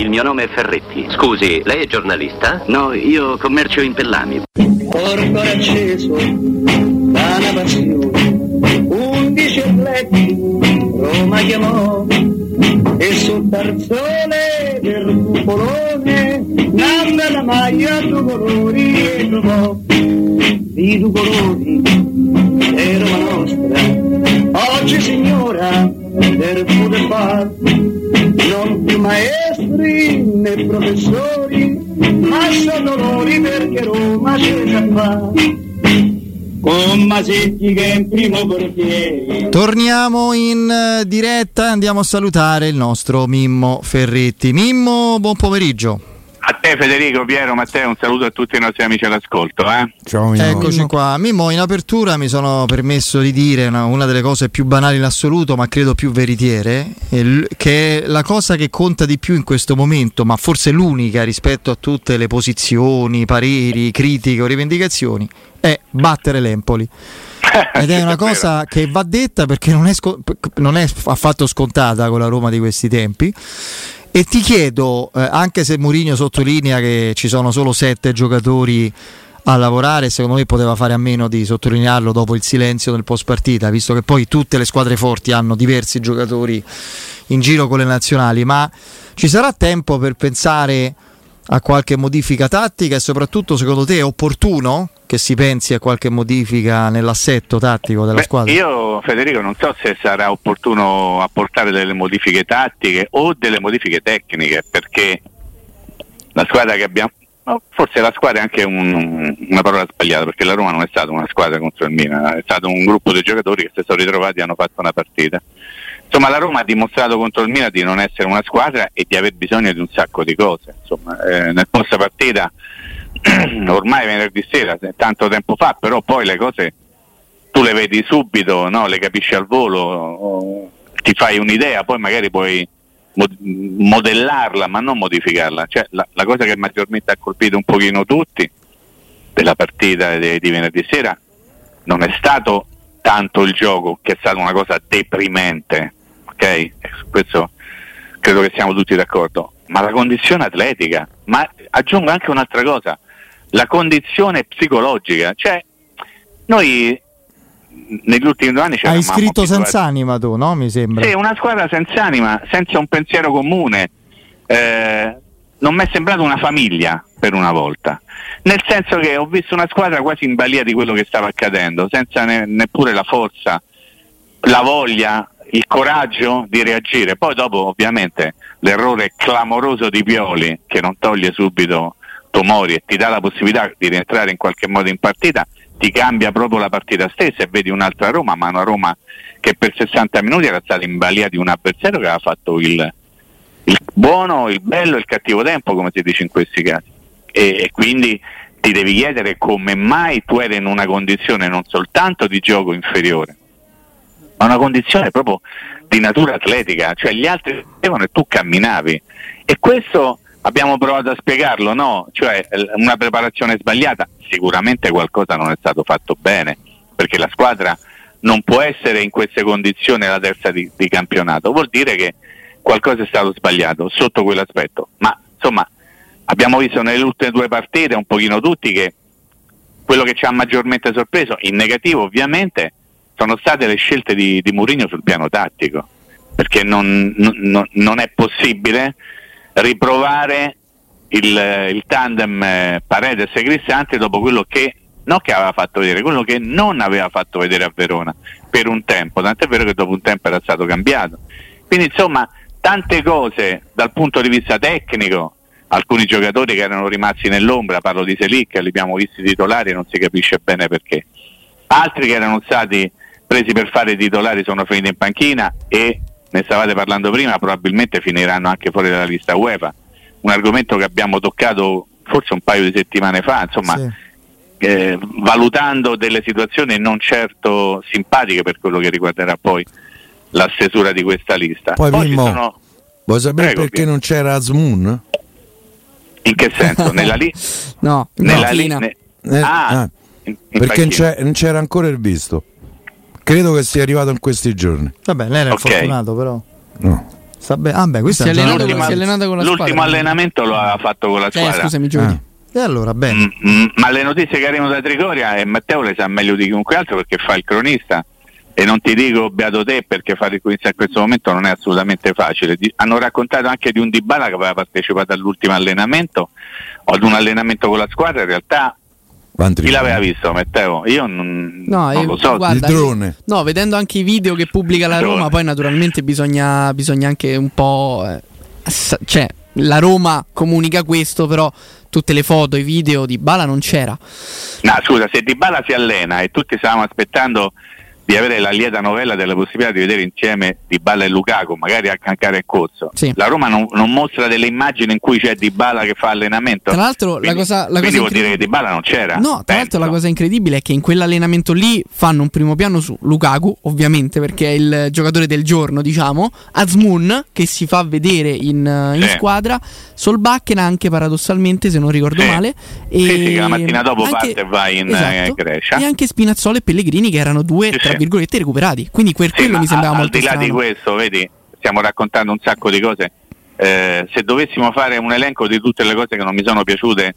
Il mio nome è Ferretti. Scusi, lei è giornalista? No, io commercio in pellami. Corpo acceso da una passione, undici atleti Roma chiamò e sul tarzone del cupolone nanda la maglia due colori e trovò i due colori e Roma nostra. Oggi signora del football non più maestri né professori, ma sono loro perché Roma c'è già fa. Con Masetti che è in primo portiere. Torniamo in eh, diretta e andiamo a salutare il nostro Mimmo Ferretti. Mimmo, buon pomeriggio. A te Federico, Piero, Matteo, un saluto a tutti i nostri amici all'ascolto. Eh? Ciao, Eccoci qua. Mimmo, in apertura mi sono permesso di dire una, una, delle cose più banali in assoluto, ma credo più veritiere, che è la cosa che conta di più in questo momento, ma forse l'unica rispetto a tutte le posizioni, pareri, critiche o rivendicazioni, è battere l'Empoli. Ed è una cosa che va detta perché non è, sco- non è affatto scontata con la Roma di questi tempi. E ti chiedo, eh, anche se Mourinho sottolinea che ci sono solo sette giocatori a lavorare, secondo me poteva fare a meno di sottolinearlo dopo il silenzio del post partita, visto che poi tutte le squadre forti hanno diversi giocatori in giro con le nazionali, ma ci sarà tempo per pensare a qualche modifica tattica e soprattutto secondo te è opportuno che si pensi a qualche modifica nell'assetto tattico della Beh, squadra? Io Federico non so se sarà opportuno apportare delle modifiche tattiche o delle modifiche tecniche perché la squadra che abbiamo forse la squadra è anche un, una parola sbagliata perché la Roma non è stata una squadra contro il Milan, è stato un gruppo di giocatori che si sono ritrovati e hanno fatto una partita. Insomma, la Roma ha dimostrato contro il Milan di non essere una squadra e di aver bisogno di un sacco di cose. Insomma, eh, nel post partita, ormai venerdì sera, tanto tempo fa, però poi le cose tu le vedi subito, no? le capisci al volo, ti fai un'idea, poi magari puoi modellarla ma non modificarla. Cioè, la, la, cosa che maggiormente ha colpito un pochino tutti della partita di, di venerdì sera non è stato tanto il gioco, che è stata una cosa deprimente, ok? Su questo credo che siamo tutti d'accordo, ma la condizione atletica, ma aggiungo anche un'altra cosa, la condizione psicologica, cioè noi negli ultimi due anni Hai scritto senza anima tu, no? Mi sembra. Sì, una squadra senza anima, senza un pensiero comune. Eh, non mi è sembrata una famiglia per una volta. Nel senso che ho visto una squadra quasi in balia di quello che stava accadendo, senza ne- neppure la forza, la voglia, il coraggio di reagire. Poi dopo ovviamente l'errore clamoroso di Pioli che non toglie subito Tomori e ti dà la possibilità di rientrare in qualche modo in partita, ti cambia proprio la partita stessa e vedi un'altra Roma, ma una Roma che per 60 minuti era stata in balia di un avversario che aveva fatto il, il buono, il bello e il cattivo tempo, come si dice in questi casi. E, e quindi ti devi chiedere come mai tu eri in una condizione non soltanto di gioco inferiore, ma una condizione proprio di natura atletica, cioè gli altri correvano e tu camminavi. E questo abbiamo provato a spiegarlo, no? Cioè una preparazione sbagliata, sicuramente qualcosa non è stato fatto bene, perché la squadra non può essere in queste condizioni la terza di, di campionato, vuol dire che qualcosa è stato sbagliato sotto quell'aspetto. Ma insomma abbiamo visto nelle ultime due partite un pochino tutti che quello che ci ha maggiormente sorpreso, in negativo ovviamente, sono state le scelte di, di Mourinho sul piano tattico, perché non, non, non è possibile riprovare il, il tandem eh, Paredes e Cristante dopo quello che non che aveva fatto vedere, quello che non aveva fatto vedere a Verona per un tempo, tant'è vero che dopo un tempo era stato cambiato. Quindi insomma tante cose dal punto di vista tecnico, alcuni giocatori che erano rimasti nell'ombra, parlo di Selic, li abbiamo visti titolari e non si capisce bene perché. Altri che erano stati presi per fare titolari sono finiti in panchina e ne stavate parlando prima, probabilmente finiranno anche fuori dalla lista UEFA. Un argomento che abbiamo toccato forse un paio di settimane fa, insomma, sì. eh, valutando delle situazioni non certo simpatiche per quello che riguarderà poi la stesura di questa lista. Poi, poi Mimmo, sono... vuoi sapere Prego, perché non c'era Asmoon? In che senso? Nella li... no, nella li... ne... eh, ah, ah, in, in perché non c'era ancora il visto. Credo che sia arrivato in questi giorni. Vabbè, lei era okay. fortunato però. No. Sta Ah, beh, si, è allenato, si è allenato con la l'ultimo squadra. allenamento lo ha fatto con la eh, squadra. Scusami, Giulia. Ah. E allora, bene. Mm, mm, ma le notizie che arrivano da Trigoria e Matteo le sa meglio di chiunque altro perché fa il cronista e non ti dico beato te perché fare il cronista in questo momento non è assolutamente facile. Di, hanno raccontato anche di un Dybala che aveva partecipato all'ultimo allenamento o ad un allenamento con la squadra, in realtà chi l'aveva visto Matteo? Io non, no, non lo so. Guarda, il drone. No, vedendo anche i video che pubblica la Roma, poi naturalmente bisogna, bisogna anche un po'... Eh, cioè, la Roma comunica questo, però tutte le foto, i video di Bala non c'era. No, scusa, se Di Bala si allena e tutti stavamo aspettando di avere la lieta novella della possibilità di vedere insieme Di Bala e Lukaku, magari a cancare il corso. Sì. La Roma non, non, mostra delle immagini in cui c'è Di Bala che fa allenamento. Tra l'altro, quindi, la cosa, la cosa vuol dire che Di Bala non c'era. No, tra penso. l'altro la cosa incredibile è che in quell'allenamento lì fanno un primo piano su Lukaku, ovviamente perché è il giocatore del giorno, diciamo, Azmoun che si fa vedere in, in sì. squadra, Solbakken anche paradossalmente, se non ricordo sì. male. E sì, sì, la mattina dopo anche, parte e vai in esatto, eh, Grecia. E anche Spinazzolo e Pellegrini che erano due, tra virgolette, recuperati. Quindi per sì, quello mi sembrava al, molto Al di là strano. di questo, vedi, stiamo raccontando un sacco di cose. Eh, se dovessimo fare un elenco di tutte le cose che non mi sono piaciute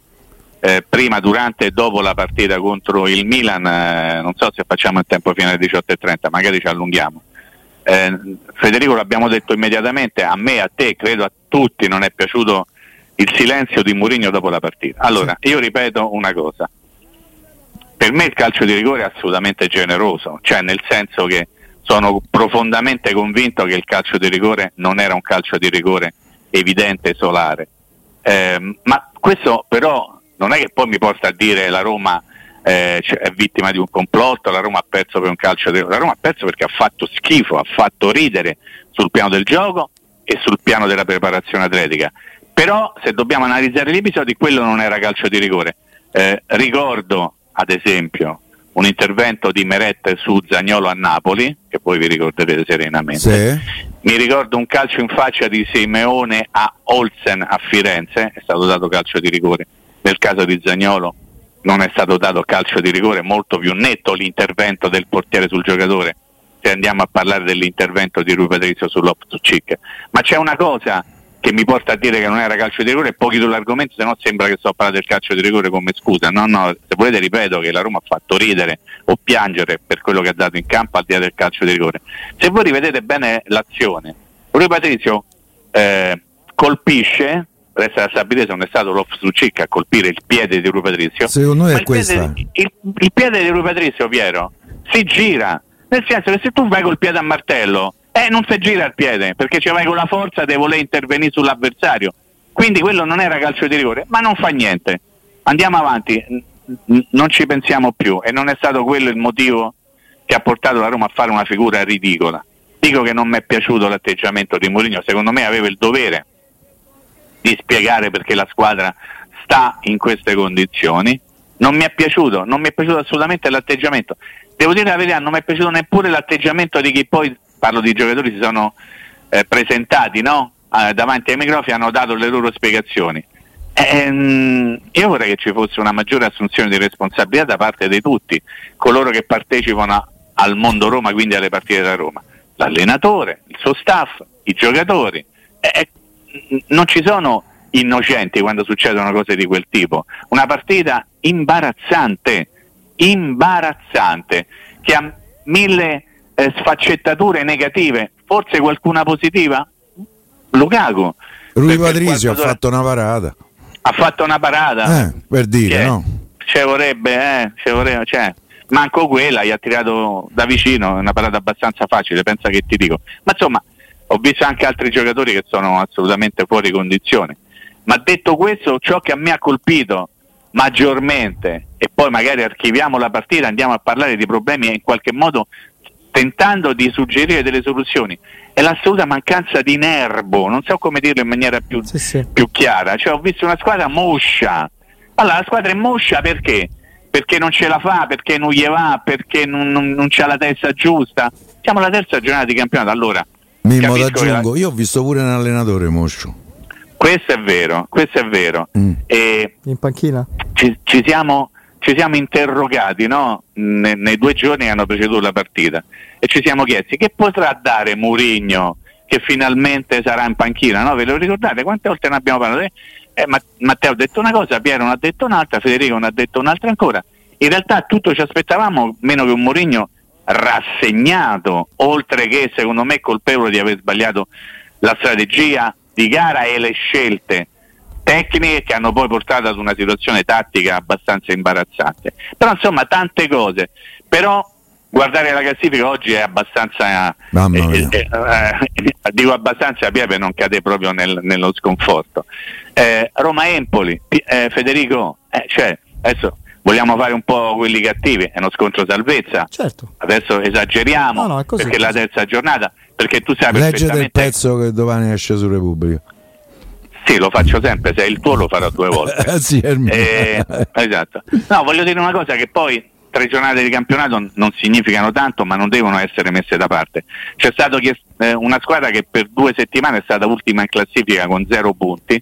eh, prima, durante e dopo la partita contro il Milan, eh, non so se facciamo il tempo fino alle 18.30, magari ci allunghiamo. Eh, Federico l'abbiamo detto immediatamente, a me, a te, credo a tutti non è piaciuto il silenzio di Mourinho dopo la partita. Allora, io ripeto una cosa, per me il calcio di rigore è assolutamente generoso, cioè nel senso che sono profondamente convinto che il calcio di rigore non era un calcio di rigore evidente, solare. Eh, ma questo però non è che poi mi porta a dire la Roma eh, è vittima di un complotto, la Roma ha perso per un calcio di rigore, la Roma ha perso perché ha fatto schifo, ha fatto ridere sul piano del gioco e sul piano della preparazione atletica. Però se dobbiamo analizzare gli episodi, quello non era calcio di rigore. Eh, ricordo ad esempio un intervento di Meret su Zagnolo a Napoli, che poi vi ricorderete serenamente. Sì. Mi ricordo un calcio in faccia di Simeone a Olsen a Firenze, è stato dato calcio di rigore. Nel caso di Zagnolo non è stato dato calcio di rigore, molto più netto l'intervento del portiere sul giocatore, se andiamo a parlare dell'intervento di Rui Patrizio sull'Optucic. Ma c'è una cosa che mi porta a dire che non era calcio di rigore e pochi sull'argomento, se no sembra che sto a parlare del calcio di rigore come scusa. No, no, se volete ripeto che la Roma ha fatto ridere o piangere per quello che ha dato in campo al di là del calcio di rigore. Se voi rivedete bene l'azione, Rui Patrizio eh, colpisce, resta da stabilire se non è stato Loftus a colpire il piede di Rui Patrizio. Secondo me è il questa. Piede, il, il piede di Rui Patrizio, Piero, si gira, nel senso che se tu vai col piede a martello eh, non si gira il piede perché ci vai con la forza di voler intervenire sull'avversario. Quindi quello non era calcio di rigore, ma non fa niente. Andiamo avanti, non ci pensiamo più e non è stato quello il motivo che ha portato la Roma a fare una figura ridicola. Dico che non mi è piaciuto l'atteggiamento di Mourinho, secondo me aveva il dovere di spiegare perché la squadra sta in queste condizioni. Non mi è piaciuto, non mi è piaciuto assolutamente l'atteggiamento. Devo dire la verità, non mi è piaciuto neppure l'atteggiamento di chi poi parlo di giocatori, si sono eh, presentati no? eh, davanti ai microfoni e hanno dato le loro spiegazioni. Ehm, io vorrei che ci fosse una maggiore assunzione di responsabilità da parte di tutti coloro che partecipano al mondo Roma, quindi alle partite da Roma. L'allenatore, il suo staff, i giocatori. Eh, non ci sono innocenti quando succedono cose di quel tipo. Una partita imbarazzante, imbarazzante, che ha mille eh, sfaccettature negative, forse qualcuna positiva? Lukaku, Rui Patrizio ha fatto una parata. Ha fatto una parata. Eh, per dire, Cioè, no? Ci vorrebbe, eh, ci vorrebbe, cioè, manco quella, gli ha tirato da vicino, è una parata abbastanza facile, pensa che ti dico. Ma insomma, ho visto anche altri giocatori che sono assolutamente fuori condizione. Ma detto questo, ciò che a me ha colpito maggiormente, e poi magari archiviamo la partita, andiamo a parlare di problemi e in qualche modo tentando di suggerire delle soluzioni, è l'assoluta mancanza di nervo, non so come dirlo in maniera più, più chiara. Cioè, ho visto una squadra moscia. Allora, la squadra è moscia perché? Perché non ce la fa, perché non gli va, perché non, non, non c'ha la testa giusta. Siamo alla terza giornata di campionato, allora. Mimmo che la- io ho visto pure un allenatore Moscio. Questo è vero, questo è vero. Mm. E In panchina? ci, ci siamo, ci siamo interrogati no? Ne- nei due giorni che hanno preceduto la partita e ci siamo chiesti che potrà dare Murigno che finalmente sarà in panchina. No? Ve lo ricordate? Quante volte ne abbiamo parlato? Eh, Ma- Matteo ha detto una cosa, Piero non ha detto un'altra, Federico non ha detto un'altra ancora. In realtà tutto ci aspettavamo meno che un Mourinho rassegnato, oltre che secondo me colpevole di aver sbagliato la strategia di gara e le scelte tecniche che hanno poi portato ad una situazione tattica abbastanza imbarazzante. Però insomma tante cose. Però guardare la classifica oggi è abbastanza Mamma eh, mia. eh, eh, dico abbastanza per non cadere proprio nel- nello sconforto. Eh, Roma-Empoli, eh, Federico, eh, cioè, adesso vogliamo fare un po' quelli cattivi, è uno scontro salvezza. Certo. Adesso esageriamo No, no, è così. perché è la terza giornata, perché tu sai Leggete il perfettamente pezzo che domani esce su Repubblica. Sì, lo faccio sempre, se è il tuo lo farò due volte. Eh, sì, è il mio. Eh, esatto. No, voglio dire una cosa che poi tre giornate di campionato non significano tanto, ma non devono essere messe da parte. C'è chies- eh, una squadra che per due settimane è stata ultima in classifica con zero punti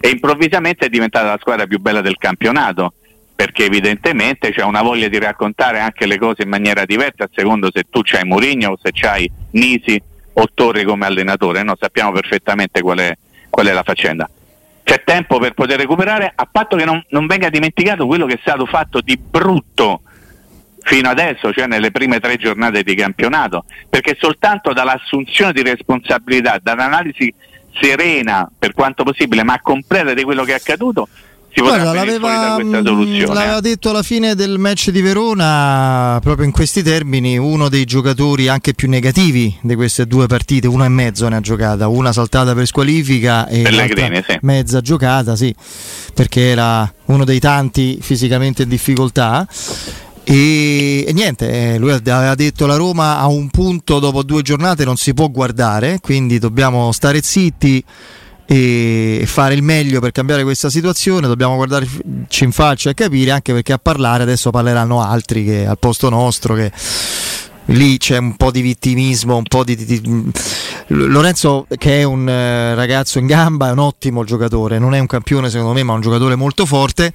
e improvvisamente è diventata la squadra più bella del campionato. Perché evidentemente c'è una voglia di raccontare anche le cose in maniera diversa a secondo se tu c'hai Mourinho o se c'hai Nisi o Torre come allenatore. No, sappiamo perfettamente qual è, qual è la faccenda. C'è tempo per poter recuperare, a patto che non, non venga dimenticato quello che è stato fatto di brutto fino adesso, cioè nelle prime tre giornate di campionato, perché soltanto dall'assunzione di responsabilità, dall'analisi serena per quanto possibile, ma completa di quello che è accaduto, si Guarda, l'aveva, soluzione. l'aveva eh. detto alla fine del match di Verona, proprio in questi termini, uno dei giocatori anche più negativi di queste due partite, una e mezzo ne ha giocata, una saltata per squalifica e Pellegrini, sì. mezza giocata, sì, perché era uno dei tanti fisicamente in difficoltà. E, e niente, eh, lui aveva detto la Roma a un punto dopo due giornate non si può guardare, quindi dobbiamo stare zitti e fare il meglio per cambiare questa situazione. Dobbiamo guardarci in faccia e capire, anche perché a parlare adesso parleranno altri che al posto nostro. Che lì c'è un po' di vittimismo, un po' di. di- Lorenzo, che è un eh, ragazzo in gamba, è un ottimo giocatore. Non è un campione, secondo me, ma un giocatore molto forte.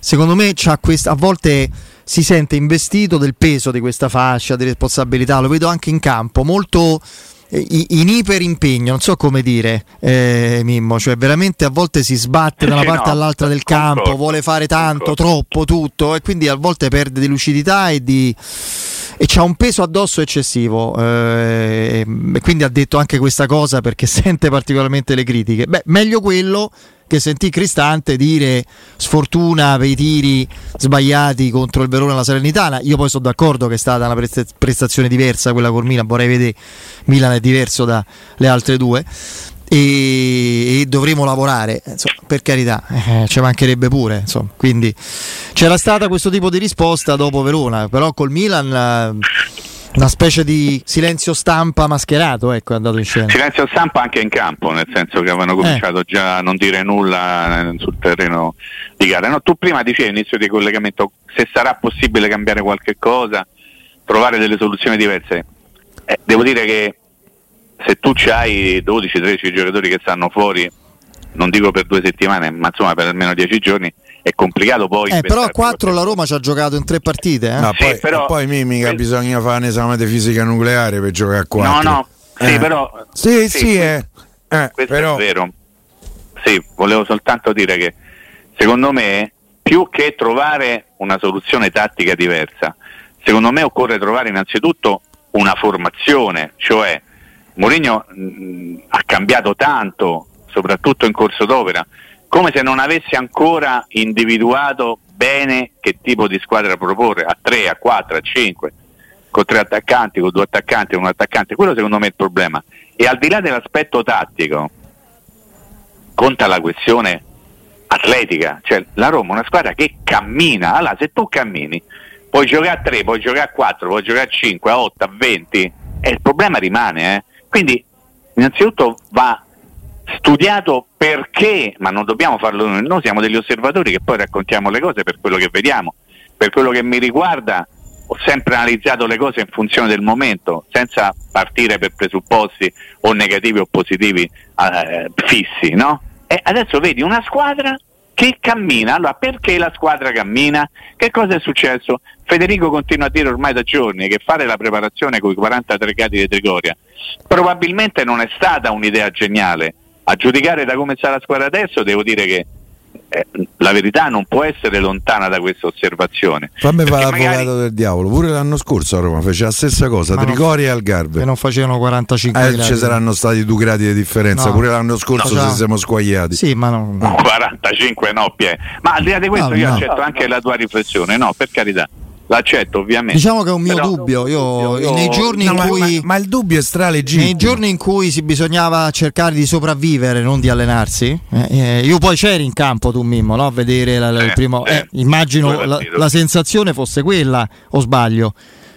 Secondo me questa, a volte si sente investito del peso di questa fascia, di responsabilità. Lo vedo anche in campo, molto in iperimpegno, non so come dire, eh, Mimmo, cioè veramente a volte si sbatte da una Sì, parte no, all'altra del concordo, campo, vuole fare tanto, concordo. troppo, tutto e quindi a volte perde di lucidità e di e c'ha un peso addosso eccessivo eh, e quindi ha detto anche questa cosa perché sente particolarmente le critiche. Beh, meglio quello che sentì Cristante dire sfortuna per i tiri sbagliati contro il Verona e la Salernitana. Io poi sono d'accordo che è stata una presta- prestazione diversa quella con Milan, vorrei vedere Milan è diverso dalle altre due e, e dovremo lavorare, insomma, per carità, eh, ci mancherebbe pure, insomma. Quindi c'era stata questo tipo di risposta dopo Verona, però col Milan eh, una specie di silenzio stampa mascherato, ecco, è andato in scena. Silenzio stampa anche in campo, nel senso che avevano cominciato già a non dire nulla eh, sul terreno di gara. No, tu prima dicevi all'inizio di collegamento se sarà possibile cambiare qualche cosa, trovare delle soluzioni diverse. Eh, devo dire che se tu hai 12-13 giocatori che stanno fuori, non dico per due settimane, ma insomma per almeno 10 giorni, è complicato poi. Eh, però a inventarti 4 la Roma ci ha giocato in tre partite. Eh? No, Sì, poi, però- poi Mimica Eh. bisogna fare un esame di fisica nucleare per giocare a No, 4. no, sì, però. Sì, sì, eh. Eh, Questo però è vero. Sì, volevo soltanto dire che secondo me, più che trovare una soluzione tattica diversa, secondo me occorre trovare innanzitutto una formazione, cioè Mourinho mh, ha cambiato tanto soprattutto in corso d'opera, come se non avesse ancora individuato bene che tipo di squadra proporre, a 3, a 4, a 5, con tre attaccanti, con due attaccanti, con un attaccante, quello secondo me è il problema. E al di là dell'aspetto tattico, conta la questione atletica, cioè la Roma è una squadra che cammina, allora se tu cammini puoi giocare a 3, puoi giocare a 4, puoi giocare a 5, a 8, a 20 e il problema rimane. Eh. Quindi innanzitutto va studiato perché, ma non dobbiamo farlo noi, noi siamo degli osservatori che poi raccontiamo le cose per quello che vediamo. Per quello che mi riguarda ho sempre analizzato le cose in funzione del momento, senza partire per presupposti o negativi o positivi eh, fissi, no? E adesso vedi una squadra che cammina. Allora, perché la squadra cammina? Che cosa è successo? Federico continua a dire ormai da giorni che fare la preparazione con i 43 gradi di Trigoria probabilmente non è stata un'idea geniale. A giudicare da come sta la squadra adesso, devo dire che eh, la verità non può essere lontana da questa osservazione. Fammi fare l'avvocato magari... del diavolo. Pure l'anno scorso a Roma fece la stessa cosa, Ma Tricori e Algarve. Che non facevano 45 eh, gradi. Ci saranno stati due gradi di differenza. No. Pure l'anno scorso no, ci siamo squagliati. Sì, ma non... no. 45 no, Pie. Ma al di là di questo, io accetto anche la tua riflessione, no, per carità l'accetto ovviamente. Diciamo che è un mio Però, dubbio. Io, io, nei giorni no, in cui. Ma, ma, il dubbio è stralegittimo. Nei giorni in cui si bisognava cercare di sopravvivere, non di allenarsi. Eh, eh, io poi c'eri in campo, tu Mimmo, no? A vedere la, la, il primo. Eh, immagino la, la, sensazione fosse quella, o sbaglio?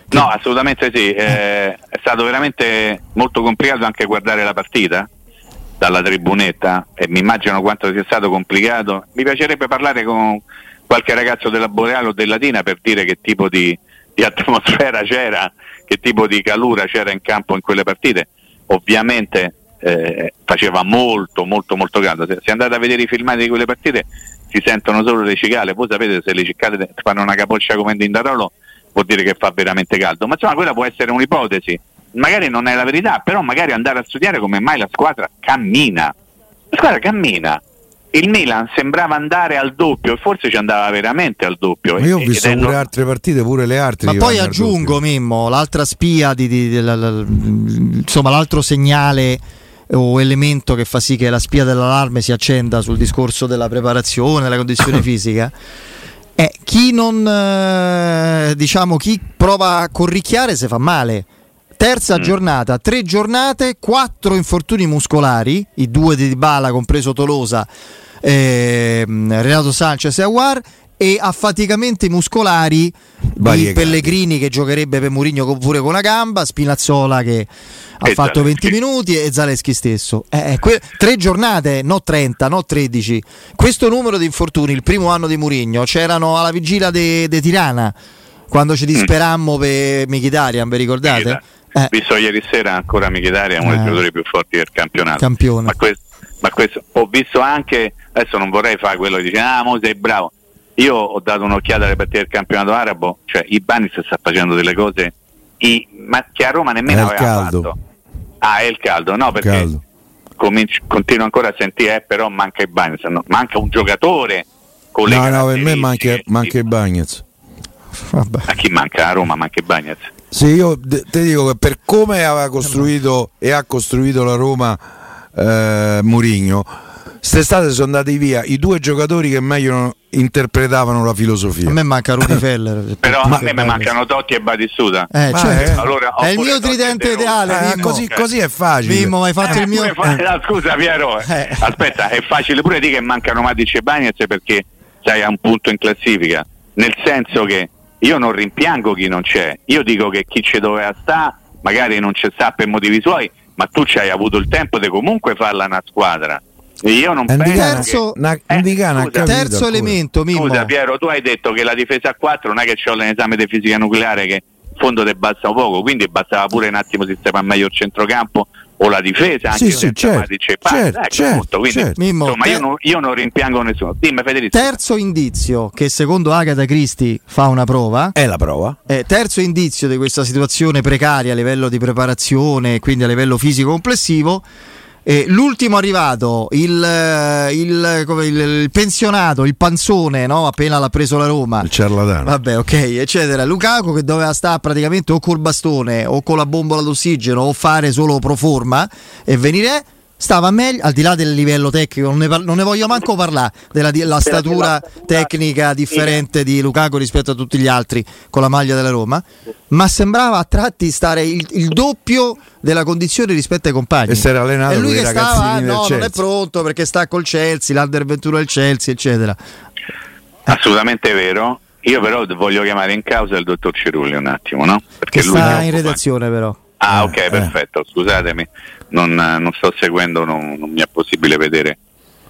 Che... No, assolutamente sì. Eh, è stato veramente molto complicato anche guardare la partita dalla tribunetta e mi immagino quanto sia stato complicato. Mi piacerebbe parlare con qualche ragazzo della Boreale o della Latina per dire che tipo di, di atmosfera c'era, che tipo di calura c'era in campo in quelle partite. Ovviamente eh, faceva molto molto molto caldo. Se, se, andate a vedere i filmati di quelle partite si sentono solo le cicale, voi sapete se le cicale fanno una capoccia come in Indarolo vuol dire che fa veramente caldo, ma insomma quella può essere un'ipotesi, magari non è la verità, però magari andare a studiare come mai la squadra cammina. La squadra cammina, il Milan sembrava andare al doppio e forse ci andava veramente al doppio. Ma io ho visto pure non... altre partite, pure le altre. Ma poi aggiungo, Mimmo, l'altra spia, di, di, di, la, la, insomma l'altro segnale o elemento che fa sì che la spia dell'allarme si accenda sul discorso della preparazione, della condizione fisica. È chi non eh, diciamo chi prova a corricchiare se fa male. Terza mm. giornata, tre giornate, quattro infortuni muscolari, i due di Bala, compreso Tolosa, eh, Renato Sanchez e Aguar e affaticamenti muscolari di Pellegrini che giocherebbe per Murigno pure con una gamba, Spinazzola che ha e fatto Zaleschi. 20 minuti e Zaleschi stesso. Eh, eh, que- tre giornate, no 30, no 13. Questo numero di infortuni, il primo anno di Murigno, c'erano alla vigilia di Tirana, quando ci mm. disperammo mm. per Michitarian, vi ricordate? Eh. Visto ieri sera ancora Michitarian, uno dei eh. giocatori più forti del campionato. Campione. Ma questo, ma questo, ho visto anche, adesso non vorrei fare quello che dice, ah, Mo sei bravo. Io ho dato un'occhiata alle partite del campionato arabo, cioè Ibanis sta facendo delle cose i, ma che a Roma nemmeno aveva caldo. fatto. Ah, è il caldo, no, perché caldo. Cominci, continuo ancora a sentire, eh, però manca Ibanis, no, manca un giocatore con le No, no, per me manca, manca Ibagnez. A chi manca? A Roma manca Ibagnez. Sì, io ti dico che per come aveva costruito e ha costruito la Roma eh, Murigno, quest'estate sono andati via i due giocatori che meglio interpretavano la filosofia. A me manca Rudy Feller. Però a me, me mancano Totti e Batistuta. Eh, cioè, allora, è il mio tridente ideale. Eh, così, così, è facile. Mimmo, hai fatto eh, il mio. Fa... Eh. Scusa, Piero. Eh. Aspetta, è facile pure dire che mancano Matic e Bagnez perché sei a un punto in classifica. Nel senso che io non rimpiango chi non c'è, io dico che chi ci doveva sta magari non ci sta per motivi suoi, ma tu ci hai avuto il tempo di comunque farla una squadra. Io non penso terzo, che... una, eh, scusa, terzo elemento, Mimmo. Scusa Piero, tu hai detto che la difesa a 4 non è che c'ho l'esame di fisica nucleare che in fondo ti basta poco, quindi bastava pure un attimo sistemare meglio il centrocampo o la difesa anche sì, sì, certo, certo, ecco, certo, quindi, certo. Mimmo, insomma, io, non, io, non, rimpiango nessuno Dimmi, Federico. terzo indizio che secondo Agatha Christie fa una prova è la prova eh, terzo indizio di questa situazione precaria a livello di preparazione quindi a livello fisico complessivo eh, l'ultimo arrivato, il, eh, il, il, il, pensionato, il panzone, no? appena l'ha preso la Roma. Il ciarlatano. Vabbè, ok, eccetera. Lukaku che doveva stare praticamente o col bastone o con la bombola d'ossigeno o fare solo pro forma e venire stava meglio, al di là del livello tecnico, non ne, par- non ne voglio manco parlare, della di- la statura tecnica differente di Lukaku rispetto a tutti gli altri con la maglia della Roma, ma sembrava a tratti stare il, il doppio della condizione rispetto ai compagni. E si era allenato E lui che stava, ah, no, non è Chelsea." pronto perché sta col Chelsea, l'Under 21 del Chelsea, eccetera. Assolutamente vero. Io però voglio chiamare in causa il dottor Cirulli un attimo, no? Perché Che lui sta in redazione però. Ah, ok, perfetto. Scusatemi, non, non sto seguendo, non, non mi è possibile vedere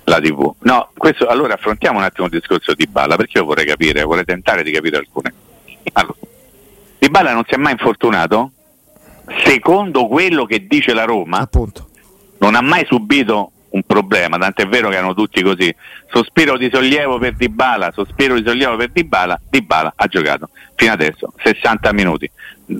la TV. No, questo, allora affrontiamo un attimo il discorso di Balla, perché io vorrei capire, vorrei tentare di capire alcune. Allora, di Balla non si è mai infortunato? Secondo quello che dice la Roma, Appunto. non ha mai subito un problema, tant'è vero che erano tutti così. Sospiro di sollievo per Dybala, sospiro di sollievo per Dybala, Dybala ha giocato fino adesso 60 minuti.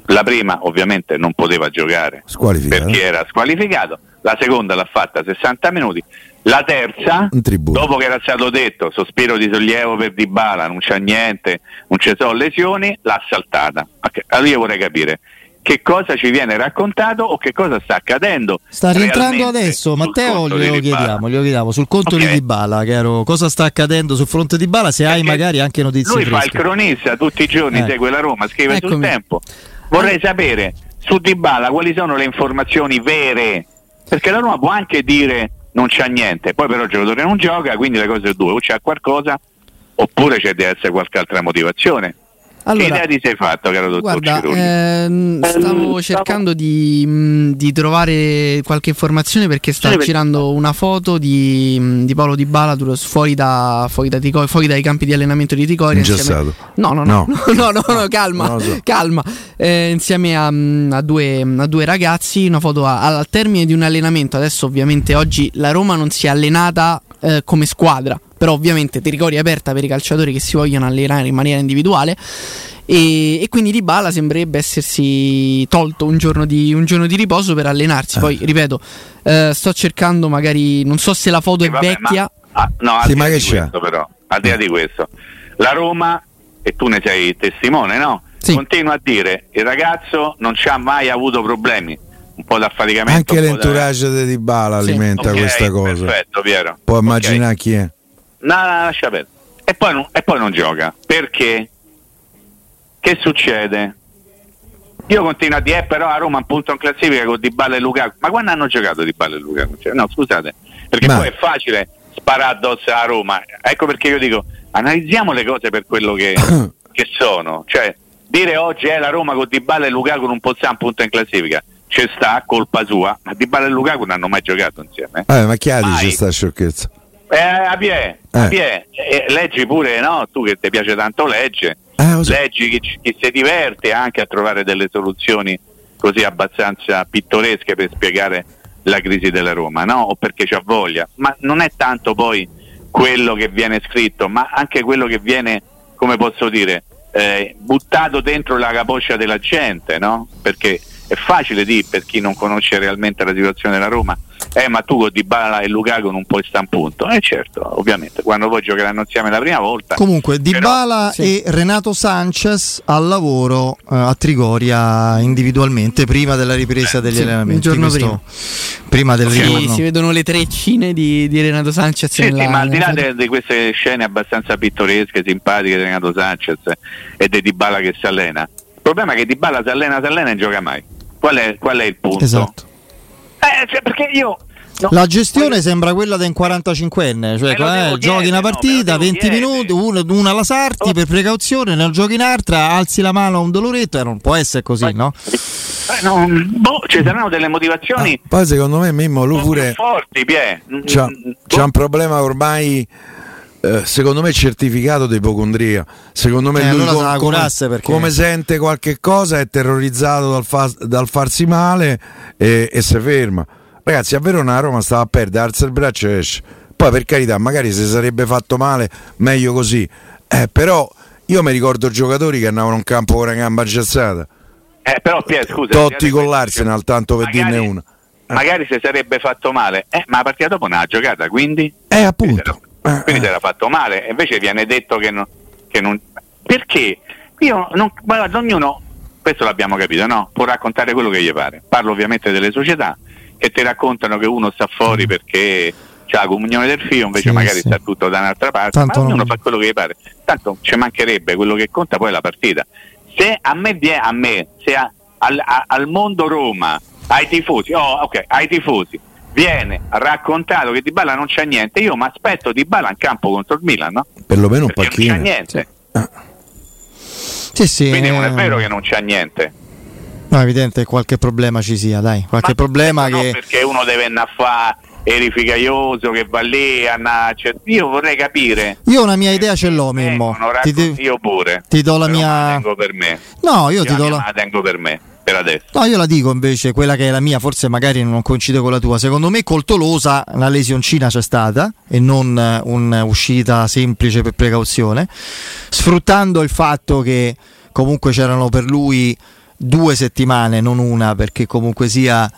La prima ovviamente non poteva giocare perché era squalificato, la seconda l'ha fatta 60 minuti, la terza dopo che era stato detto sospiro di sollievo per Dybala, non c'è niente, non ci sono lesioni, l'ha saltata. Allora io vorrei capire che cosa ci viene raccontato o che cosa sta accadendo. Sta rientrando adesso, sul Matteo glielo chiediamo, glielo chiediamo sul conto Ok. di Dybala, chiaro, cosa sta accadendo sul fronte di Dybala, se hai Perché magari anche notizie Lui fa il fresche. cronista tutti i giorni, Eh. segue la Roma, scrive sul Eccomi. tempo. Vorrei sapere su Dybala quali sono le informazioni vere, perché la Roma può anche dire non c'ha niente, poi però il giocatore non gioca, quindi le cose sono due, o c'è qualcosa oppure c'è deve essere qualche altra motivazione. Allora, che idea ti sei fatto, caro dottor Guarda, Cirulli? ehm, stavo cercando di, mh, di trovare qualche informazione perché sta girando una foto di, mh, di Paolo Di Bala fuori, da, fuori, da Trico- fuori dai campi di allenamento di. Ingessato. insieme- No, no, no, No. no, no, no, calma, so. calma. Eh, insieme a, mh, a due, a due ragazzi, una foto a- al termine di un allenamento. Adesso ovviamente oggi la Roma non si è allenata eh, come squadra, però ovviamente Tricoria è aperta per i calciatori che si vogliono allenare in maniera individuale. E, e quindi Di Bala sembrerebbe essersi tolto un giorno di, un giorno di riposo per allenarsi. Poi, ripeto, eh, sto cercando magari, non so se la foto Sì, è vabbè, vecchia. ma- ah, no, al Sì, di là ma che di c'è? questo però, al di là di questo, la Roma, e tu ne sei testimone, no? Sì. Continua a dire il ragazzo non ci ha mai avuto problemi, un po' d'affaticamento. Anche l'entourage di Dybala Sì. alimenta Ok, questa cosa. Perfetto, Piero. Può Ok. immaginare chi è. No, no, lascia perdere. E poi, non, e poi non gioca. Perché? Che succede? Io continuo a dire, eh, però a Roma un punto in classifica con Dybala e Lukaku. Ma quando hanno giocato Dybala e Lukaku? Cioè, no, scusate, perché Ma- poi è facile sparare addosso a Roma. Ecco perché io dico, analizziamo le cose per quello che, che sono. Cioè, dire oggi è la Roma con Dybala e Lukaku non può stare un punto in classifica. Ci sta, colpa sua, ma Dybala e Lukaku non hanno mai giocato insieme. Eh, ma chi dice sta sciocchezza? Eh, Abie, Eh. Abie, eh, leggi pure, no? Tu che ti piace tanto legge, Eh, so. leggi chi, chi si diverte anche a trovare delle soluzioni così abbastanza pittoresche per spiegare la crisi della Roma, no? O perché c'ha voglia. Ma non è tanto poi quello che viene scritto, ma anche quello che viene, come posso dire, eh, buttato dentro la capoccia della gente, no? Perché è facile dire per chi non conosce realmente la situazione della Roma, eh ma tu con Dybala e Lukaku non puoi stare un punto. Eh certo, ovviamente, quando poi giocheranno insieme la prima volta. Comunque, Però- Dybala sì. e Renato Sanchez al lavoro eh, a Trigoria individualmente prima della ripresa degli Sì, allenamenti. un giorno Questo- prima del Sì, ritorno. si vedono le treccine di, di Renato Sanchez. Sì, sì, ma al di là di queste scene abbastanza pittoresche, simpatiche di Renato Sanchez e di Dybala che si allena, il problema è che Dybala si allena, si allena e non gioca mai. Qual è, qual è il punto? Esatto. Eh, cioè, perché io... no, La gestione sembra quella del 45enne, cioè eh, devo giochi una no, partita, devo 20 chiedere. minuti, una, una la sarti Oh. per precauzione, ne giochi un'altra, alzi la mano a un doloretto e non può essere così, no? eh, no, boh, ci saranno delle motivazioni Poi secondo me Mimmo lui pure forti, Pie. c'ha, Mm, c'ha un problema ormai eh, secondo me certificato di ipocondria. Secondo me Eh, lui allora com- come, perché- come sente qualche cosa è terrorizzato dal, fa- dal farsi male e, e si ferma. Ragazzi, a Verona Roma stava a perdere, alza il braccio e esce. Poi per carità, magari se sarebbe fatto male, meglio così. Eh, però io mi ricordo giocatori che andavano in campo con una gamba ingessata. Eh, però Pie, scusa. Totti con l'Arsenal, tanto per magari- dirne una. Magari se sarebbe fatto male, eh, ma la partita dopo non ha giocata, quindi... Eh, appunto. Quindi si era fatto male, e invece viene detto che non, che non- Perché? Io non, guarda, ognuno, questo l'abbiamo capito, no? Può raccontare quello che gli pare. Parlo ovviamente delle società che ti raccontano che uno sta fuori perché c'ha la comunione del figlio, invece Sì, magari sì. sta tutto da un'altra parte, Tanto ma ognuno non- fa quello che gli pare. Tanto ci mancherebbe, quello che conta poi è la partita. Se a me viene, a me, se a- al, a- al mondo Roma, ai tifosi, oh, ok, ai tifosi, viene raccontato che Di Bala non c'è niente, io mi aspetto Di Bala in campo contro il Milan, no? Perlomeno un Perché non c'è niente. Sì, sì. Quindi non è eh, vero che non c'è niente. No, è evidente che qualche problema ci sia, dai. Qualche Ma problema no, che. perché uno deve andare a fare erificaioso che va lì a cioè, io vorrei capire Io una mia idea ce l'ho, Mimmo. Vengono Ti, ti- io pure ti do la mia- la tengo per me No, io ti la do la. la tengo per me per adesso No, io la dico invece, quella che è la mia, forse magari non coincide con la tua. Secondo me col Tolosa una lesioncina c'è stata e non eh, un'uscita semplice per precauzione, sfruttando il fatto che comunque c'erano per lui due settimane, non una, perché comunque sia...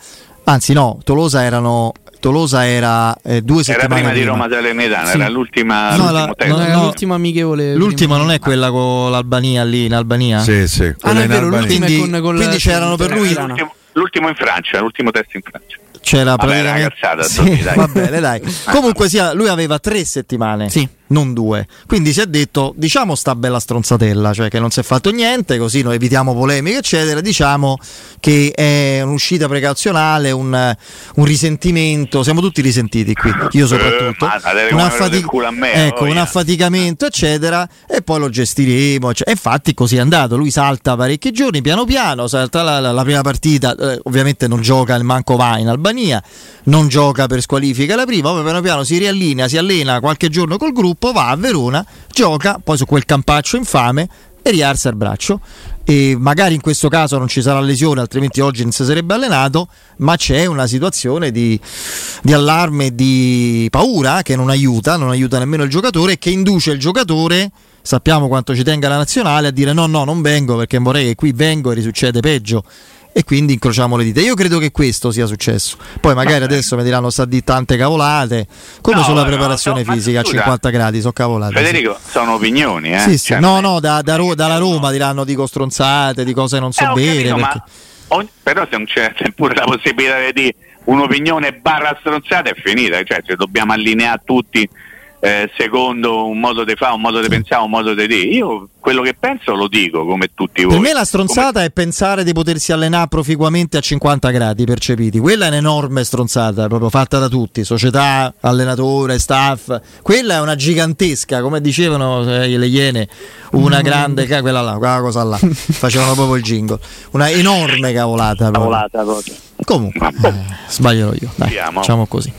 Anzi no, Tolosa erano... Tolosa era eh, due era settimane prima di Roma Salernitana Sì. era l'ultima No, l'ultimo la- Non era no. l'ultima amichevole. L'ultima prima. non è quella con l'Albania lì in Albania? Sì, sì. Ah, in vero, Albania. l'ultima Quindi- è con, con quindi c'erano per lui- l'ultimo, l'ultimo in Francia l'ultimo test in Francia C'era Vabbè, praticamente. una cazzata, Sì, dai. va bene, dai. Comunque sia, lui aveva tre settimane, Sì. Non due. Quindi si è detto, diciamo sta bella stronzatella, cioè che non si è fatto niente, così noi evitiamo polemiche, eccetera. Diciamo che è un'uscita precauzionale, un, un risentimento. Siamo tutti risentiti qui, io soprattutto. Eh, Un affati- me, ecco, oh, un affaticamento, eccetera, e poi lo gestiremo. ecc- E infatti così è andato. Lui salta parecchi giorni, piano piano, salta la, la- la prima partita, eh, ovviamente non gioca il Manco va in Albania, non gioca per squalifica la prima, poi piano piano si riallinea, si allena qualche giorno col gruppo, va a Verona, gioca, poi su quel campaccio infame e rialza il braccio. E magari in questo caso non ci sarà lesione, altrimenti oggi non si sarebbe allenato, ma c'è una situazione di, di allarme di paura che non aiuta, non aiuta nemmeno il giocatore che induce il giocatore, sappiamo quanto ci tenga la nazionale, a dire no, no, non vengo perché vorrei che qui vengo e risuccede peggio. E quindi incrociamo le dita. Io credo che questo sia successo. Poi magari adesso mi diranno sta di tante cavolate, come No, sulla no, preparazione no, fisica a scusa, 50 gradi, sono cavolate. sì. Federico sono opinioni eh Sì, sì. Cioè, No, no, da, da Ro- dalla Roma diranno dico stronzate, di cose non so Eh, bene. capito, perché- ma ogni- però se non c'è c'è pure la possibilità di un'opinione barra stronzata è finita, cioè se dobbiamo allineare tutti eh, secondo un modo di fare, un modo di pensare, un modo di dire. Io quello che penso lo dico come tutti voi. Per me la stronzata è pensare di potersi allenare proficuamente a 50 gradi percepiti. Quella è un'enorme stronzata, proprio fatta da tutti, società, allenatore, staff. Quella è una gigantesca, come dicevano eh, le iene, una grande, ca- quella là, quella cosa là. Facevano proprio il jingle. Una enorme cavolata. proprio. Cavolata proprio. Comunque, eh, sbaglierò io. Dai, facciamo così.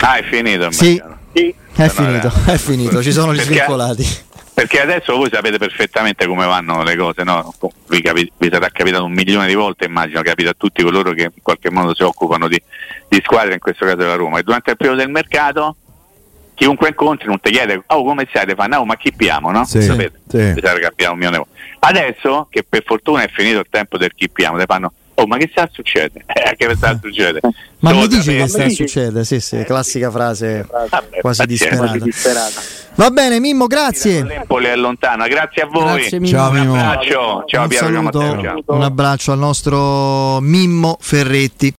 Ah, è finito il Sì. Sì. È No, finito, no, è finito, ci sono gli Perché- svincolati. Perché adesso voi sapete perfettamente come vanno le cose, no? vi, capi- vi sarà capitato un milione di volte, immagino capita a tutti coloro che in qualche modo si occupano di, di squadre, in questo caso della Roma. E durante il periodo del mercato, chiunque incontri non ti chiede, oh come siete? Fanno, oh, ma chi piamo, no? Sì, Sapete? sì. Adesso, che per fortuna è finito il tempo del chi piamo, ti fanno, oh ma che sta succede? Eh, che sta succede? Ma Devo mi dici che sta succede? Sì, sì, classica frase Vabbè, quasi disperata. Quasi disperata. Va bene, Mimmo, grazie. L'Empoli è lontana, grazie a voi. Grazie mille. Ciao Un Mimo. abbraccio, ciao Un Piero, saluto, Matteo, ciao. un abbraccio al nostro Mimmo Ferretti.